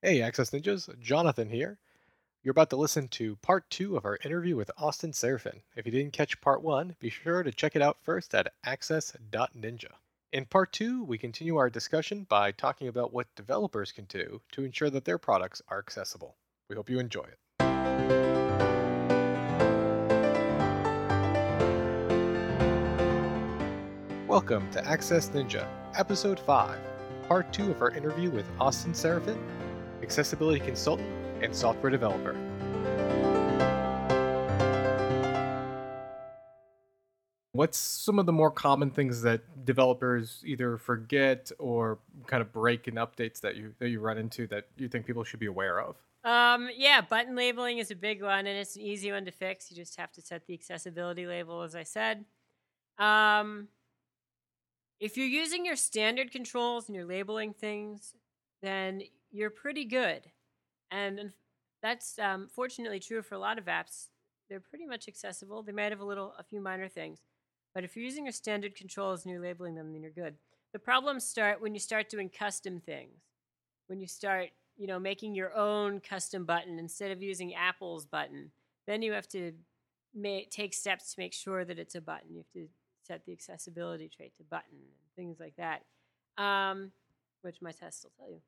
Hey, Access Ninjas, Jonathan here. You're about to listen to part two of our interview with Austin Seraphin. If you didn't catch part one, be sure to check it out first at access.ninja. In part two, we continue our discussion by talking about what developers can do to ensure that their products are accessible. We hope you enjoy it. Welcome to Access Ninja, Episode 5, Part 2 of our interview with Austin Seraphin, accessibility consultant and software developer. What's some of the more common things that developers either forget or kind of break in updates that you that you run into that you think people should be aware of? Um, yeah, button labeling is a big one, and it's an easy one to fix. You just have to set the accessibility label, as I said. Um, if you're using your standard controls and you're labeling things, then you're pretty good. And that's um, fortunately true for a lot of apps. They're pretty much accessible. They might have a little, a few minor things, but if you're using your standard controls and you're labeling them, then you're good. The problems start when you start doing custom things. When you start, you know, making your own custom button instead of using Apple's button, then you have to ma- take steps to make sure that it's a button. You have to set the accessibility trait to button and things like that, um, which my test will tell you.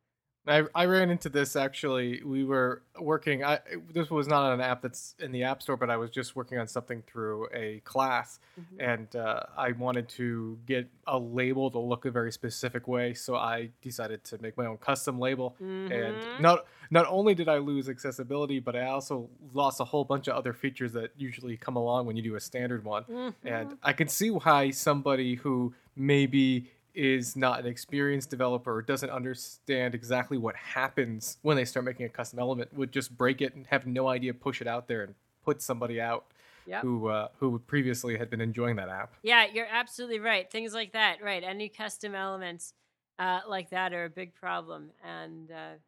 I, I ran into this actually. We were working. I this was not on an app that's in the app store, but I was just working on something through a class, Mhm. and uh, I wanted to get a label to look a very specific way. So I decided to make my own custom label. Mhm. And not not only did I lose accessibility, but I also lost a whole bunch of other features that usually come along when you do a standard one. Mhm. And I can see why somebody who maybe is not an experienced developer or doesn't understand exactly what happens when they start making a custom element would just break it and have no idea, push it out there and put somebody out Yep. who uh, who previously had been enjoying that app. Yeah, you're absolutely right. Things like that, right? Any custom elements uh, like that are a big problem. And uh,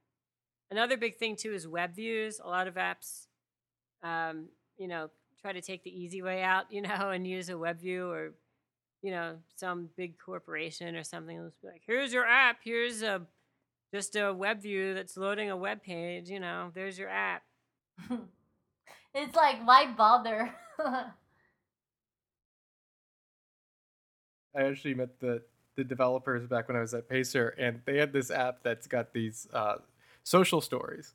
another big thing too is web views. A lot of apps, um, you know, try to take the easy way out, you know, and use a web view or, you know, some big corporation or something. will be like, here's your app. Here's a just a web view that's loading a web page. You know, there's your app. it's like why bother? I actually met the the developers back when I was at Pacer, and they had this app that's got these uh, social stories,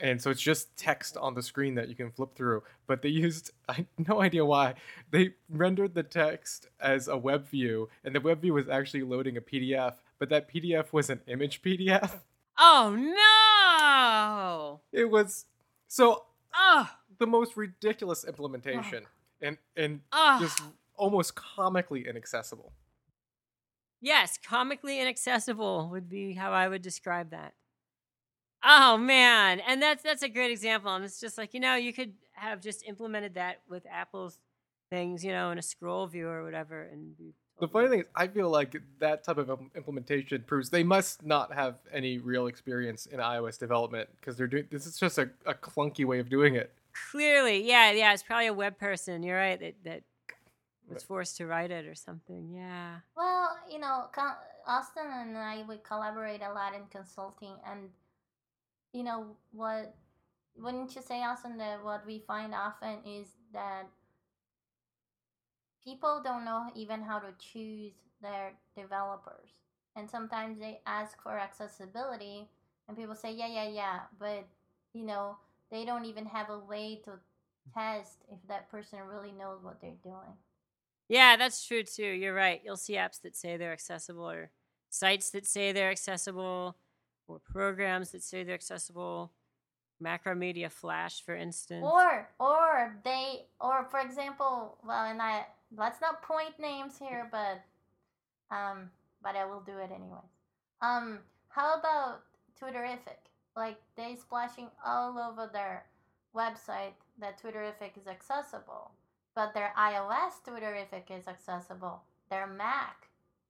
and so it's just text on the screen that you can flip through. But they used I no idea why they rendered the text as a web view, and the web view was actually loading a PDF, but that PDF was an image PDF. Oh no! It was so Oh, the most ridiculous implementation, and and oh. just almost comically inaccessible. Yes, comically inaccessible would be how I would describe that. Oh man, and that's that's a great example. And it's just like you know, you could have just implemented that with Apple's things, you know, in a scroll view or whatever, and be The funny thing is, I feel like that type of implementation proves they must not have any real experience in iOS development because they're doing this is just a, a clunky way of doing it. clearly, yeah, yeah, it's probably a web person. You're right that that was forced to write it or something. Yeah. well, you know, Austin and I we collaborate a lot in consulting, and you know what? Wouldn't you say, Austin, that what we find often is that people don't know even how to choose their developers, and sometimes they ask for accessibility, and people say, yeah, yeah, yeah, but you know they don't even have a way to test if that person really knows what they're doing. Yeah, that's true too. You're right. You'll see apps that say they're accessible or sites that say they're accessible or programs that say they're accessible. Macromedia Flash, for instance. Or or they or for example, well, and I let's not point names here, but um, but I will do it anyway. Um, how about Twitterrific? Like they splashing all over their website that Twitterrific is accessible, but their iOS Twitterrific is accessible. Their Mac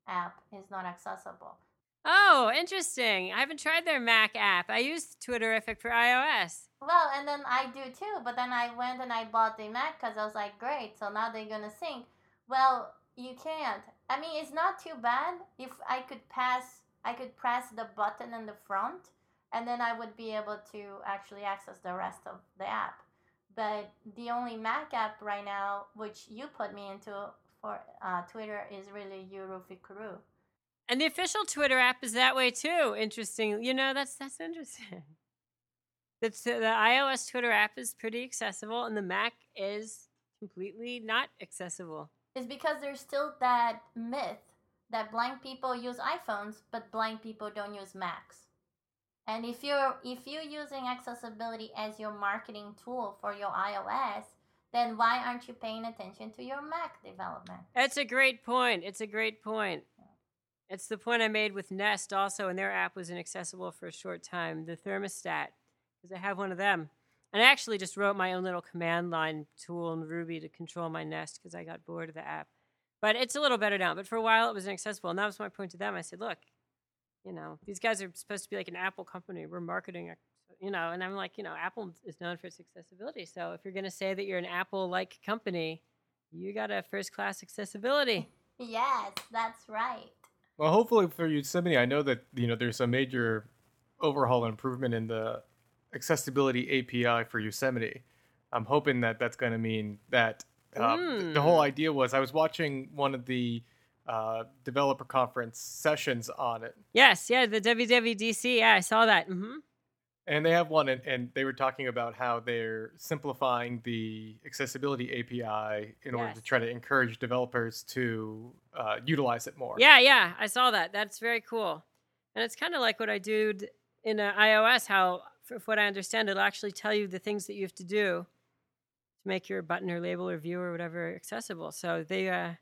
app is not accessible. Oh, interesting. I haven't tried their Mac app. I used Twitterrific for iOS. Well, and then I do too, but then I went and I bought the Mac because I was like, great, so now they're gonna sync. Well, you can't. I mean, it's not too bad if I could pass, I could press the button in the front and then I would be able to actually access the rest of the app. But the only Mac app right now, which you put me into for uh, Twitter, is really Yorufukurou. And the official Twitter app is that way too. Interesting. You know, that's that's interesting. It's, the iOS Twitter app is pretty accessible, and the Mac is completely not accessible. Is because there's still that myth that blind people use iPhones, but blind people don't use Macs. And if you're if you're using accessibility as your marketing tool for your iOS, then why aren't you paying attention to your Mac development? It's a great point. It's a great point. It's the point I made with Nest also, and their app was inaccessible for a short time. The thermostat, because I have one of them. And I actually just wrote my own little command line tool in Ruby to control my Nest because I got bored of the app. But it's a little better now. But for a while, it was inaccessible. And that was my point to them. I said, look, you know, these guys are supposed to be like an Apple company. We're marketing, you know, and I'm like, you know, Apple is known for its accessibility. So if you're going to say that you're an Apple like company, you got a first class accessibility. Yes, that's right. Well, hopefully for Yosemite, I know that you know there's a major overhaul and improvement in the accessibility API for Yosemite. I'm hoping that that's going to mean that uh, th- the whole Mm. idea was I was watching one of the uh, developer conference sessions on it, Yes, yeah, the WWDC. Yeah, I saw that. hmm and they have one, and, and they were talking about how they're simplifying the accessibility API in order to try to encourage developers to uh, utilize it more. Yeah, yeah, I saw that. That's very cool. And it's kind of like what I do in iOS, how, for what I understand, it'll actually tell you the things that you have to do to make your button or label or view or whatever accessible. So they, uh,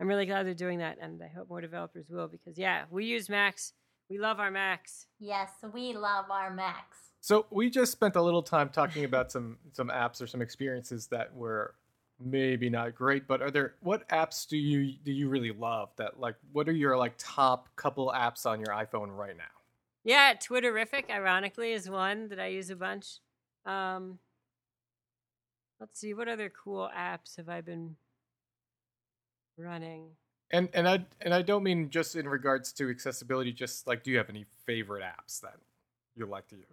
I'm really glad they're doing that, and I hope more developers will because, yeah, we use Macs. We love our Macs. Yes, we love our Macs. So we just spent a little time talking about some some apps or some experiences that were maybe not great, but are there what apps do you do you really love that like what are your like top couple apps on your iPhone right now? Yeah, Twitterrific, ironically, is one that I use a bunch. Um, let's see, what other cool apps have I been running? And and I and I don't mean just in regards to accessibility, just like do you have any favorite apps that you like to use?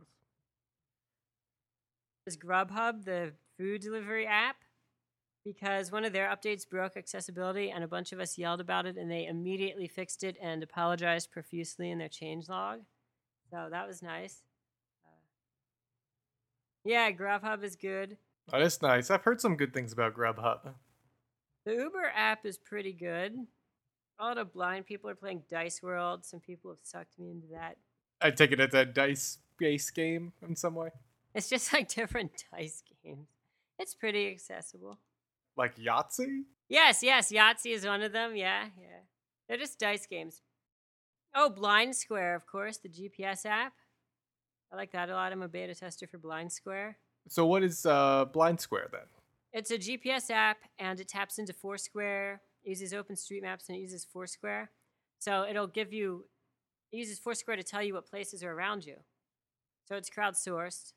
is Grubhub, the food delivery app, because one of their updates broke accessibility and a bunch of us yelled about it and they immediately fixed it and apologized profusely in their change log. So that was nice. Uh, yeah, Grubhub is good. Oh, that's nice. I've heard some good things about Grubhub. The Uber app is pretty good. A lot of blind people are playing Dice World. Some people have sucked me into that. I take it as a dice based game in some way, It's just like different dice games. It's pretty accessible. like Yahtzee. Yes, yes, Yahtzee is one of them. Yeah, yeah. They're just dice games. Oh, Blind Square, of course, the GPS app. I like that a lot. I'm a beta tester for Blind Square. So what is uh, Blind Square then? It's a GPS app and it taps into Foursquare, uses OpenStreetMaps, and it uses Foursquare. So it'll give you, it uses Foursquare to tell you what places are around you. So it's crowdsourced.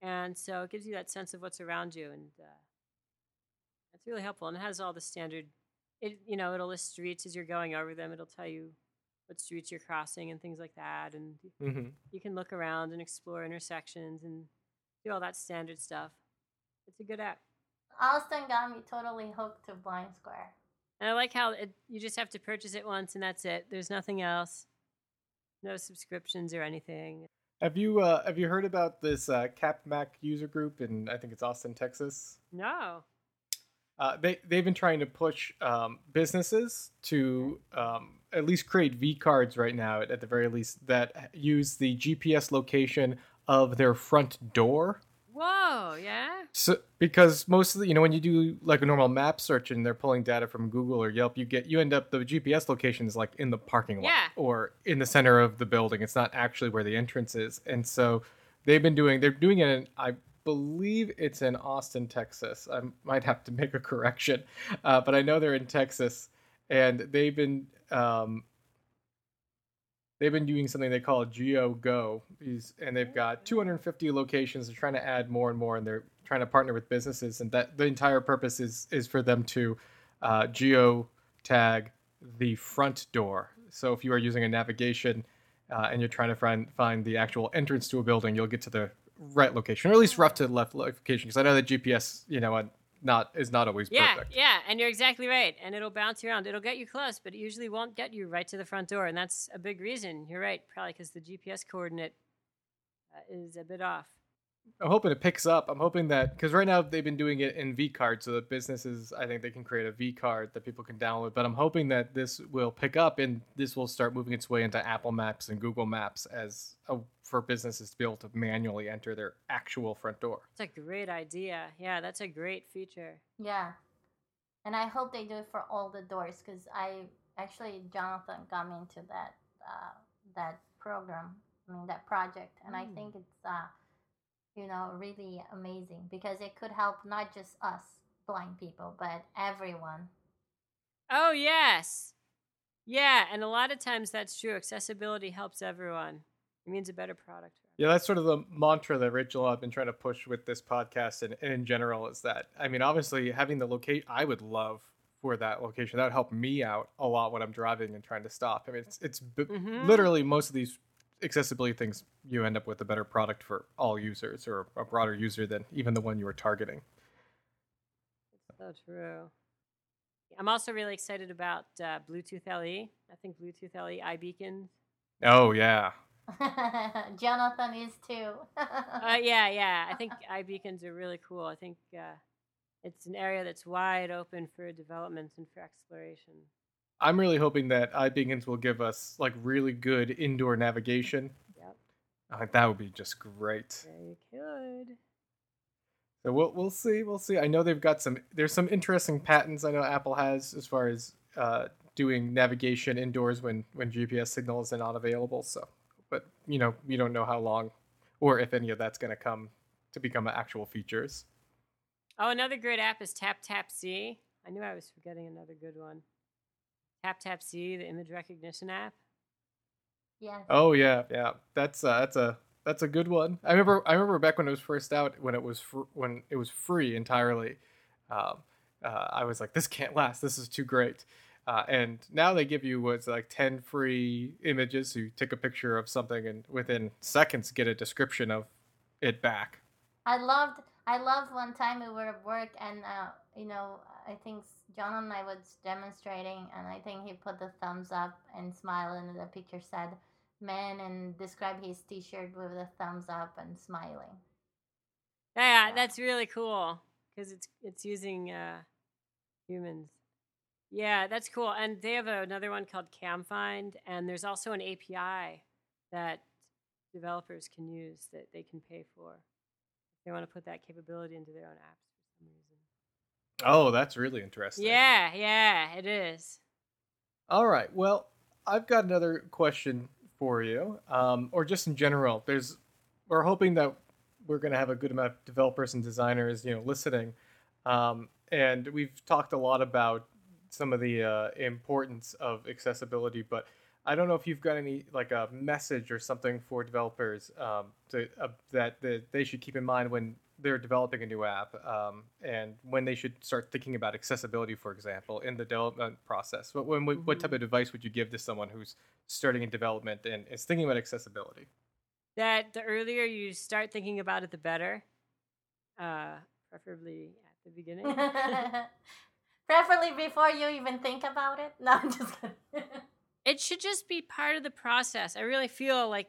And so it gives you that sense of what's around you. And uh, that's really helpful. And it has all the standard, it, you know, it'll list streets as you're going over them. It'll tell you what streets you're crossing and things like that. And Mm-hmm. you can look around and explore intersections and do all that standard stuff. It's a good app. Austin got me totally hooked to Blind Square. And I like how it, you just have to purchase it once and that's it. There's nothing else. No subscriptions or anything. Have you uh, have you heard about this uh, CapMac user group in I think it's Austin, Texas? No. Uh, they they've been trying to push um, businesses to um, at least create V cards right now, at, at the very least, that use the GPS location of their front door. Whoa, yeah? So because most of the you know when you do like a normal map search and they're pulling data from Google or Yelp, you get you end up the GPS location is like in the parking lot Yeah. or in the center of the building. It's not actually where the entrance is, and so they've been doing they're doing it in I believe it's in Austin, Texas. I might have to make a correction, uh, but I know they're in Texas, and they've been um, they've been doing something they call GeoGo, These- and they've got 250 locations. They're trying to add more and more, and they're trying to partner with businesses. And that the entire purpose is is for them to uh, geo tag the front door. So if you are using a navigation uh, and you're trying to find find the actual entrance to a building, you'll get to the right location, or at least rough to the left location. Because I know that GPS, you know, uh, not is not always Yeah, perfect. yeah, and you're exactly right. And it'll bounce around. It'll get you close, but it usually won't get you right to the front door. And that's a big reason. You're right, probably because the GPS coordinate uh, is a bit off. I'm hoping it picks up. I'm hoping that because right now they've been doing it in V card, so that businesses I think they can create a V card that people can download. But I'm hoping that this will pick up and this will start moving its way into Apple Maps and Google Maps as a, for businesses to be able to manually enter their actual front door. It's a great idea. Yeah, that's a great feature. Yeah. And I hope they do it for all the doors because I actually Jonathan got me into that uh, that program. I mean that project, and I Mm. think it's uh, you know really amazing because it could help not just us blind people, but everyone. Oh, yes. Yeah, and a lot of times that's true. Accessibility helps everyone. It means a better product. Yeah, that's sort of the mantra that Rachel and I've been trying to push with this podcast and, and in general is that I mean obviously having the location I would love for that location. That would help me out a lot when I'm driving and trying to stop. I mean it's it's b- Mhm. literally most of these accessibility things you end up with a better product for all users or a broader user than even the one you were targeting. So true. I'm also really excited about uh, Bluetooth LE. I think Bluetooth LE iBeacons. Oh yeah. Jonathan is too. Uh, yeah, yeah. I think iBeacons are really cool. I think uh, it's an area that's wide open for development and for exploration. I'm really hoping that iBeacons will give us like really good indoor navigation. Yep. I think that would be just great. Very good. So we'll we'll see we'll see. I know they've got some. There's some interesting patents I know Apple has as far as uh, doing navigation indoors when when GPS signals are not available. So, but you know we don't know how long or if any of that's going to come to become actual features. Oh, another great app is Tap Tap See. I knew I was forgetting another good one. Tap Tap See, the image recognition app. Yeah. Oh yeah, yeah. That's uh, that's a that's a good one. I remember I remember back when it was first out when it was fr- when it was free entirely. Um, uh, I was like, this can't last. This is too great. Uh, and now they give you what's like ten free images. So you take a picture of something and within seconds get a description of it back. I loved I loved one time we were at work and uh, you know I think John and I was demonstrating and I think he put the thumbs up and smile and the picture said man and described his t-shirt with the thumbs up and smiling. Yeah, Yeah. that's really cool because it's it's using uh, humans. Yeah, that's cool. And they have another one called CamFind, and there's also an API that developers can use that they can pay for. They want to put that capability into their own apps for some reason. Oh, that's really interesting. Yeah, yeah, it is. All right. Well, I've got another question for you, um, or just in general. There's, we're hoping that we're going to have a good amount of developers and designers, you know, listening, um, and we've talked a lot about some of the uh, importance of accessibility, but I don't know if you've got any like a message or something for developers um, to, uh, that, that they should keep in mind when they're developing a new app um, and when they should start thinking about accessibility, for example, in the development process. What, when, what type of advice would you give to someone who's starting in development and is thinking about accessibility? That the earlier you start thinking about it, the better. Uh, preferably at the beginning. Preferably before you even think about it. No, I'm just kidding. it should just be part of the process. I really feel like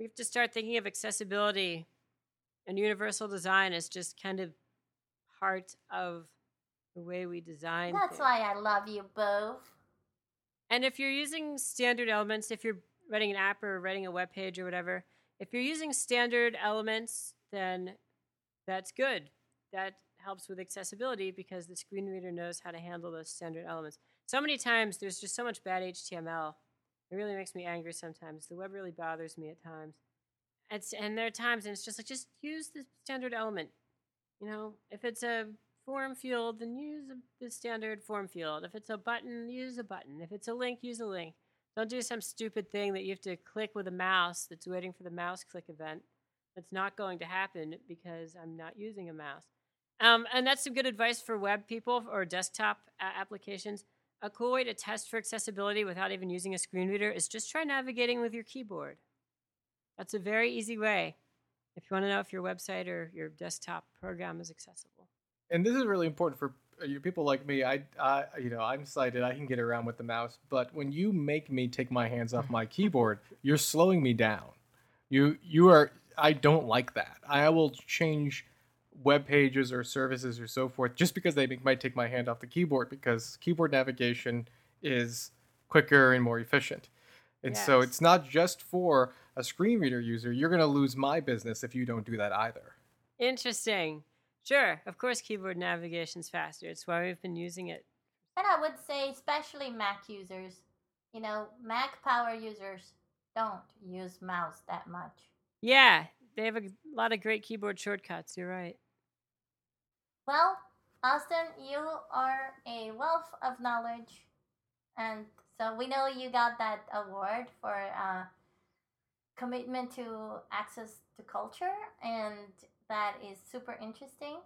we have to start thinking of accessibility and universal design as just kind of part of the way we design. That's things. why I love you both. And if you're using standard elements, if you're writing an app or writing a web page or whatever, if you're using standard elements, then that's good. That helps with accessibility because the screen reader knows how to handle those standard elements. So many times there's just so much bad HTML. It really makes me angry sometimes. The web really bothers me at times. It's, and there are times and it's just like just use the standard element. You know, if it's a form field, then use the standard form field. If it's a button, use a button. If it's a link, use a link. Don't do some stupid thing that you have to click with a mouse that's waiting for the mouse click event. That's not going to happen because I'm not using a mouse. Um, and that's some good advice for web people or desktop applications. A cool way to test for accessibility without even using a screen reader is just try navigating with your keyboard. That's a very easy way if you want to know if your website or your desktop program is accessible. And this is really important for uh, you people like me. I, I, you know, I'm sighted. I can get around with the mouse. But when you make me take my hands off my keyboard, you're slowing me down. You, you are. I don't like that. I will change web pages or services or so forth just because they might take my hand off the keyboard because keyboard navigation is quicker and more efficient. And so it's not just for a screen reader user. You're going to lose my business if you don't do that either. Interesting. Sure, of course, keyboard navigation's faster. It's why we've been using it. And I would say, especially Mac users, you know, Mac power users don't use mouse that much. Yeah, they have a lot of great keyboard shortcuts. You're right. Well, Austin, you are a wealth of knowledge, and so we know you got that award for uh, commitment to access to culture, and that is super interesting.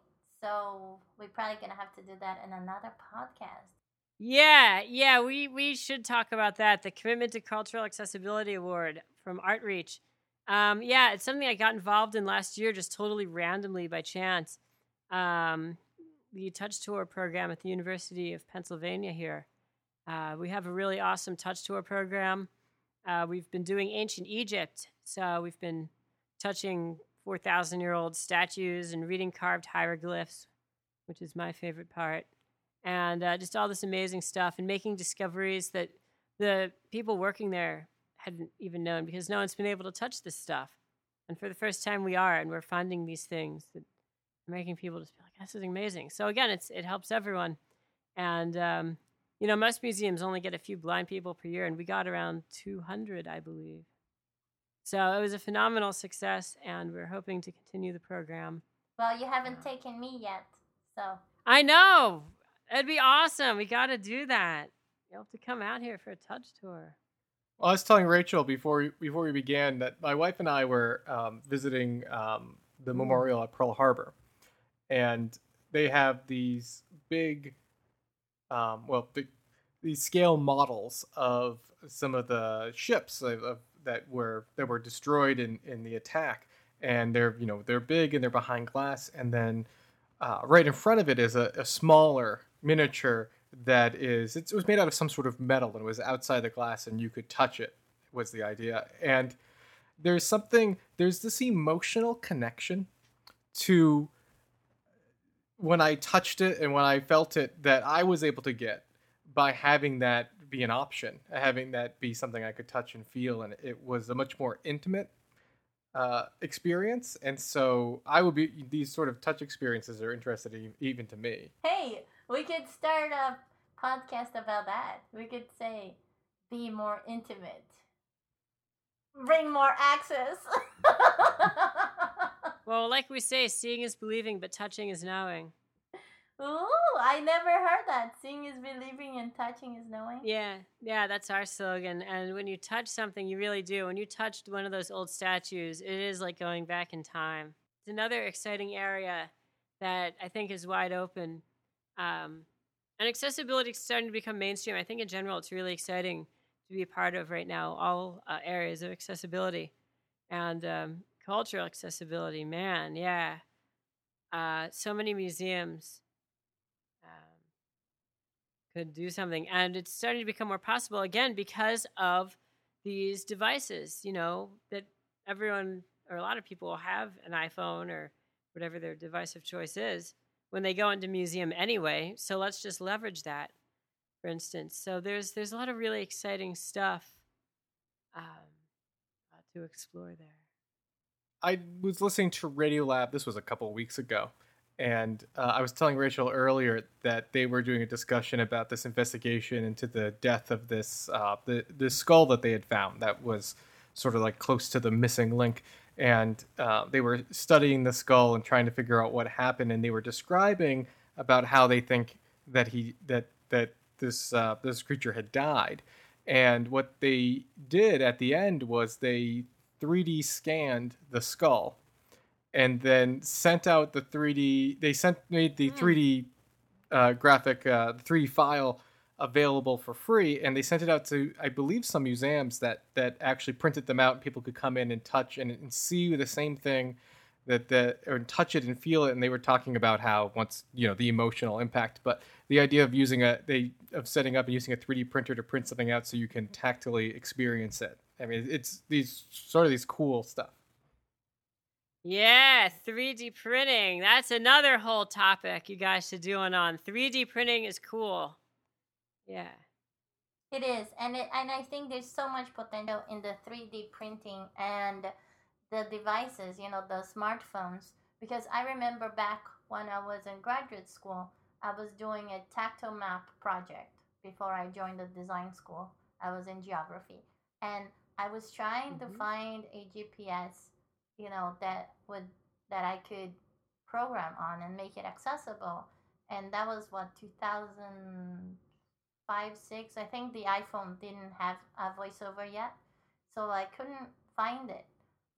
So we're probably gonna have to do that in another podcast. Yeah, yeah, we we should talk about that. The Commitment to Cultural Accessibility Award from ArtReach. Um, yeah, it's something I got involved in last year, just totally randomly by chance. Um, the Touch Tour program at the University of Pennsylvania here. Uh, we have a really awesome Touch Tour program. Uh, we've been doing ancient Egypt, so we've been touching 4,000 year old statues and reading carved hieroglyphs, which is my favorite part and uh, just all this amazing stuff and making discoveries that the people working there hadn't even known because no one's been able to touch this stuff. And for the first time, we are, and we're finding these things that making people just be like, "This is amazing." So again, it's it helps everyone, and um, you know, most museums only get a few blind people per year, and we got around 200, I believe. So it was a phenomenal success, and we're hoping to continue the program. Well, you haven't taken me yet, so I know. It'd be awesome. We got to do that. You'll have to come out here for a touch tour. Well, I was telling Rachel before we, before we began that my wife and I were um, visiting um, the memorial at Pearl Harbor, and they have these big, um, well, big, these scale models of some of the ships of, of, that were that were destroyed in, in the attack, and they're you know they're big and they're behind glass, and then uh, right in front of it is a, a smaller miniature that is it was made out of some sort of metal and it was outside the glass and you could touch it was the idea. And there's something there's this emotional connection to when i touched it and when i felt it that i was able to get by having that be an option having that be something i could touch and feel and it was a much more intimate uh, experience and so i would be these sort of touch experiences are interested in, even to me hey, we could start a podcast about that. We could say, be more intimate, bring more access. Well, like we say, seeing is believing, but touching is knowing. Ooh, I never heard that. Seeing is believing and touching is knowing. Yeah, yeah, that's our slogan. And when you touch something, you really do. When you touched one of those old statues, it is like going back in time. It's another exciting area that I think is wide open. Um, and accessibility is starting to become mainstream. I think in general, it's really exciting to be a part of right now, all uh, areas of accessibility and um, cultural accessibility. Man, yeah. Uh, so many museums um, could do something. And it's starting to become more possible again because of these devices, you know, that everyone or a lot of people have an iPhone or whatever their device of choice is when they go into museum anyway. So let's just leverage that, for instance. So there's there's a lot of really exciting stuff um, uh, to explore there. I was listening to Radiolab. This was a couple of weeks ago, and uh, I was telling Rachel earlier that they were doing a discussion about this investigation into the death of this uh, the the skull that they had found that was sort of like close to the missing link, and uh, they were studying the skull and trying to figure out what happened, and they were describing about how they think that he that that this uh, this creature had died, and what they did at the end was they 3D scanned the skull and then sent out the 3D. They sent made the Hmm. 3D uh, graphic, uh, 3D file available for free, and they sent it out to I believe some museums that that actually printed them out. and People could come in and touch and, and see the same thing that that or touch it and feel it. And they were talking about how once you know the emotional impact, but the idea of using a they of setting up and using a 3D printer to print something out so you can tactily experience it. I mean, it's these sort of these cool stuff. Yeah, 3D printing. That's another whole topic you guys should do one on. 3D printing is cool. Yeah. It is, and it, and I think there's so much potential in the 3D printing and the devices, you know, the smartphones. Because I remember back when I was in graduate school, I was doing a tactile map project before I joined the design school. I was in geography, and I was trying Mhm. to find a GPS, you know, that would that I could program on and make it accessible. And that was what 2005, six. I think the iPhone didn't have a voiceover yet, so I couldn't find it.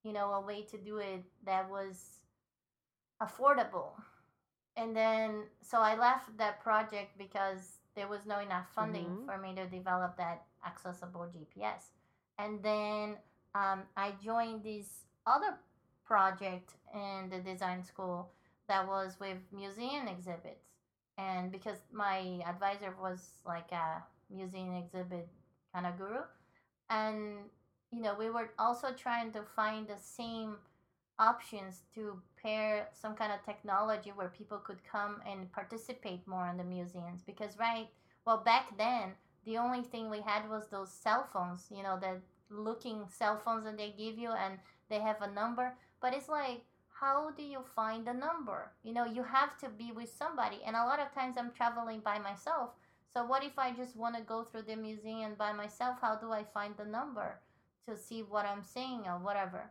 You know, a way to do it that was affordable. And then, so I left that project because there was no enough funding Mhm. for me to develop that accessible GPS. And then um, I joined this other project in the design school that was with museum exhibits. And because my advisor was like a museum exhibit kind of guru, and you know, we were also trying to find the same options to pair some kind of technology where people could come and participate more in the museums because right well back then the only thing we had was those cell phones you know the looking cell phones that they give you and they have a number but it's like how do you find the number you know you have to be with somebody and a lot of times i'm traveling by myself so what if i just want to go through the museum by myself how do i find the number to see what i'm seeing or whatever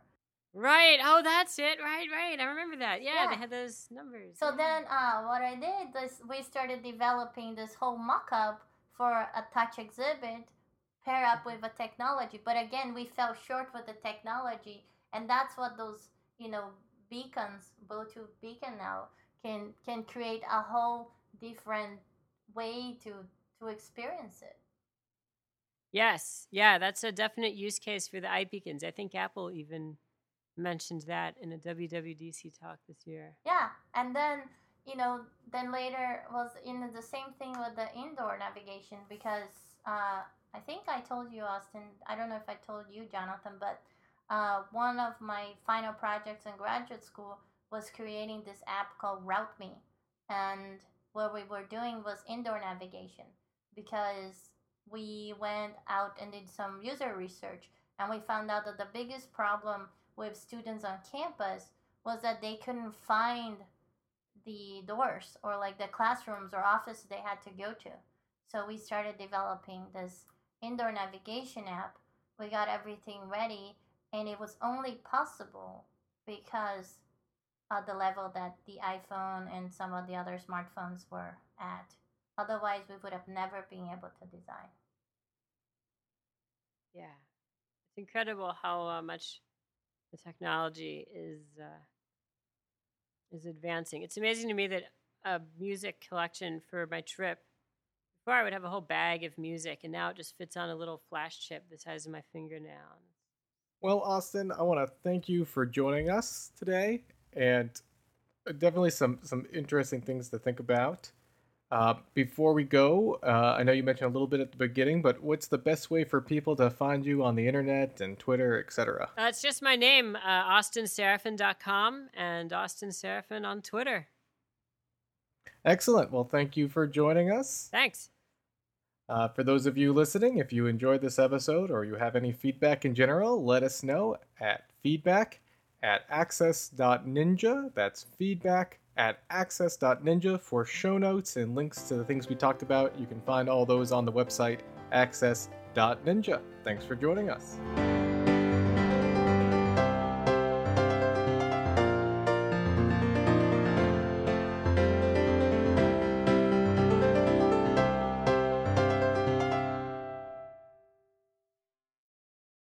Right. Oh, that's it. Right, right. I remember that. Yeah, they had those numbers. So yeah. then, uh, what I did is we started developing this whole mock-up for a touch exhibit, pair up with a technology. But again, we fell short with the technology, and that's what those you know beacons, Bluetooth beacon now can can create a whole different way to to experience it. Yes. Yeah, that's a definite use case for the iBeacons. I think Apple even mentioned that in a WWDC talk this year. Yeah, and then you know, then later was in the same thing with the indoor navigation because uh, I think I told you, Austin. I don't know if I told you, Jonathan, but uh, one of my final projects in graduate school was creating this app called Route Me, and what we were doing was indoor navigation because we went out and did some user research and we found out that the biggest problem with students on campus was that they couldn't find the doors or like the classrooms or offices they had to go to. So we started developing this indoor navigation app. We got everything ready, and it was only possible because of the level that the iPhone and some of the other smartphones were at. Otherwise, we would have never been able to design. Yeah. It's incredible how uh, much the technology is uh, is advancing. It's amazing to me that a music collection for my trip before I would have a whole bag of music and now it just fits on a little flash chip the size of my fingernail. Well, Austin, I want to thank you for joining us today, and uh, definitely some some interesting things to think about. Uh, before we go, uh, I know you mentioned a little bit at the beginning, but what's the best way for people to find you on the internet and Twitter, etc.? Uh, it's just my name, uh, austinseraphin.com and austinseraphin on Twitter. Excellent. Well, thank you for joining us. Thanks. Uh, for those of you listening, if you enjoyed this episode or you have any feedback in general, let us know at feedback at access.ninja. That's feedback at access.ninja for show notes and links to the things we talked about. You can find all those on the website access.ninja. Thanks for joining us.